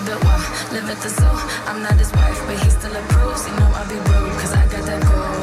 little bit live at the zoo. I'm not his wife, but he still approves. You know I be rude, cause I got that gold.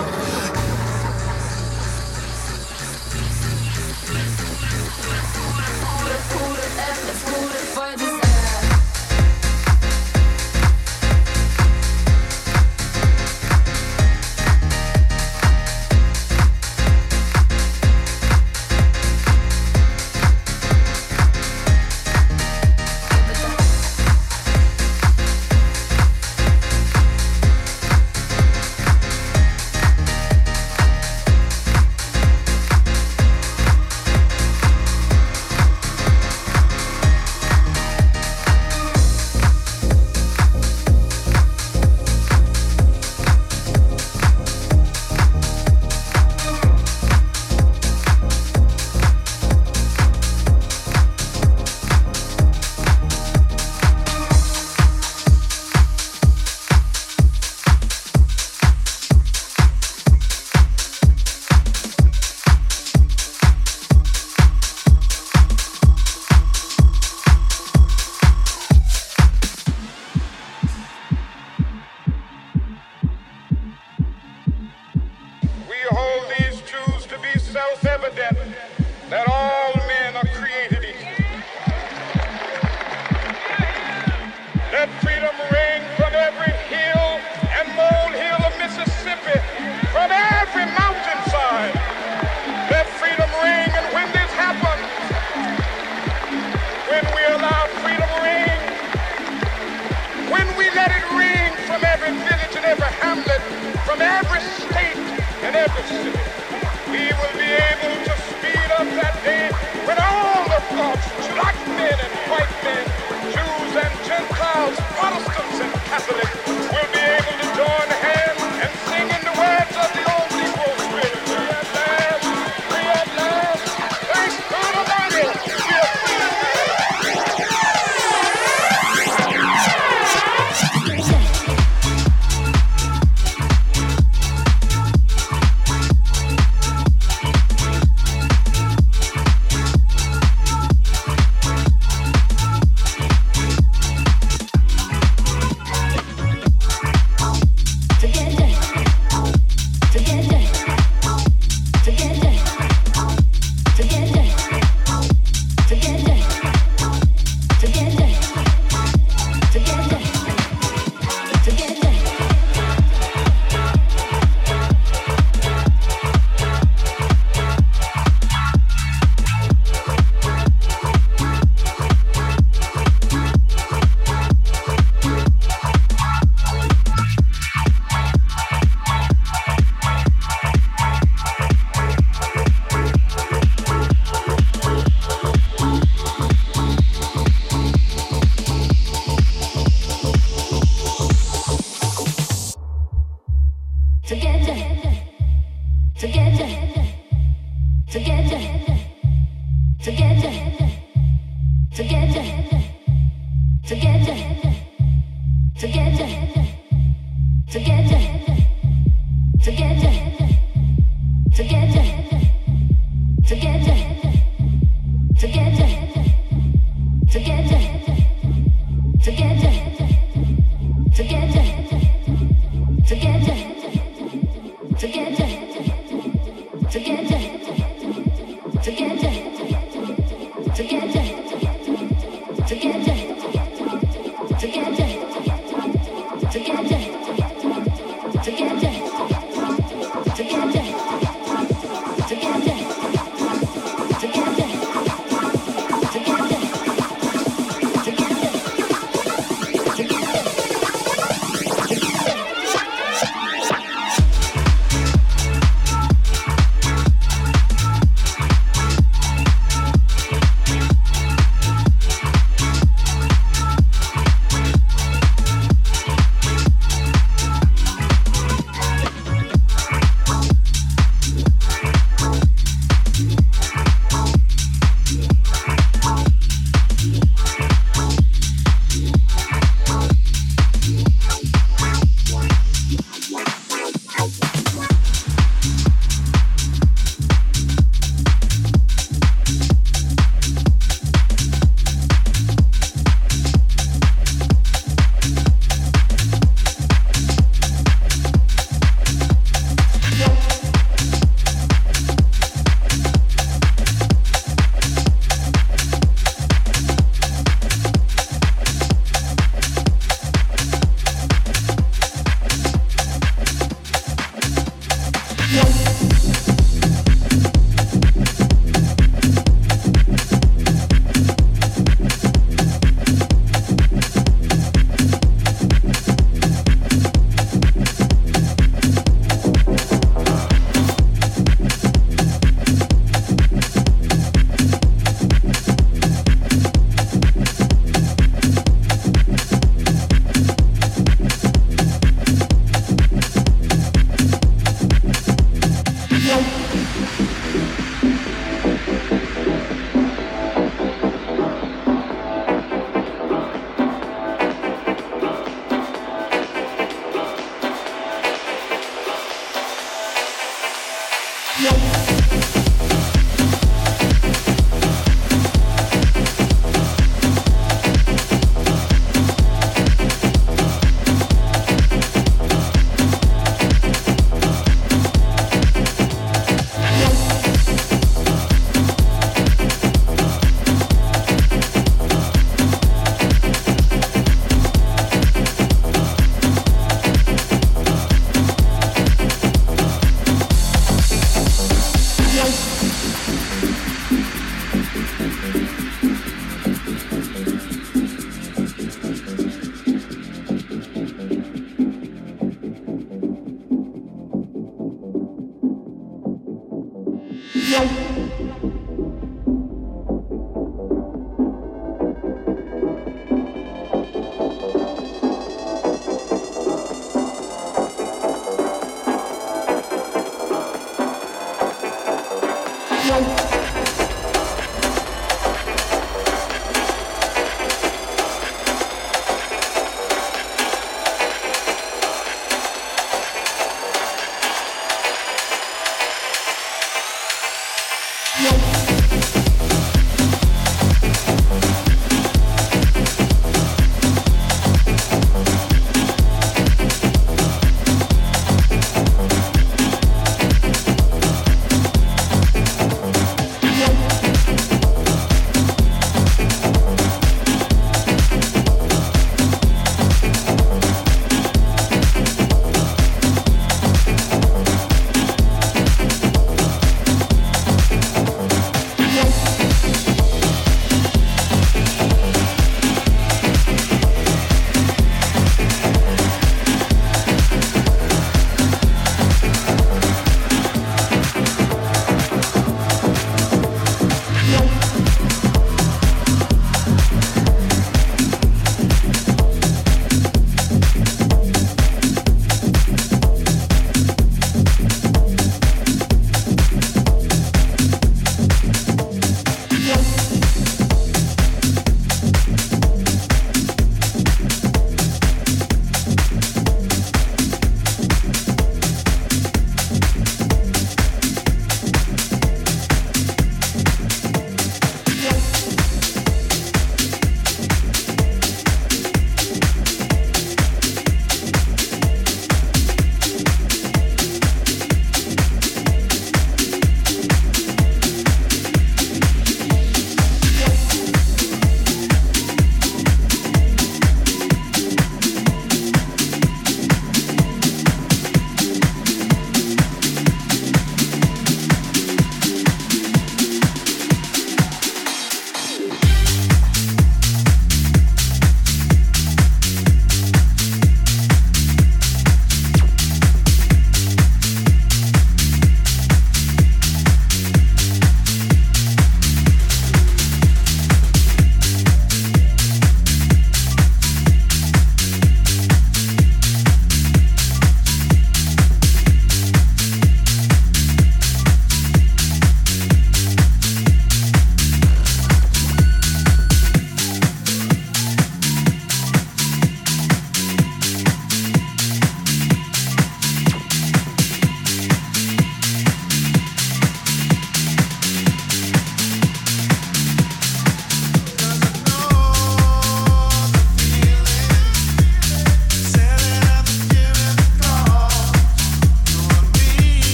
together, together, together.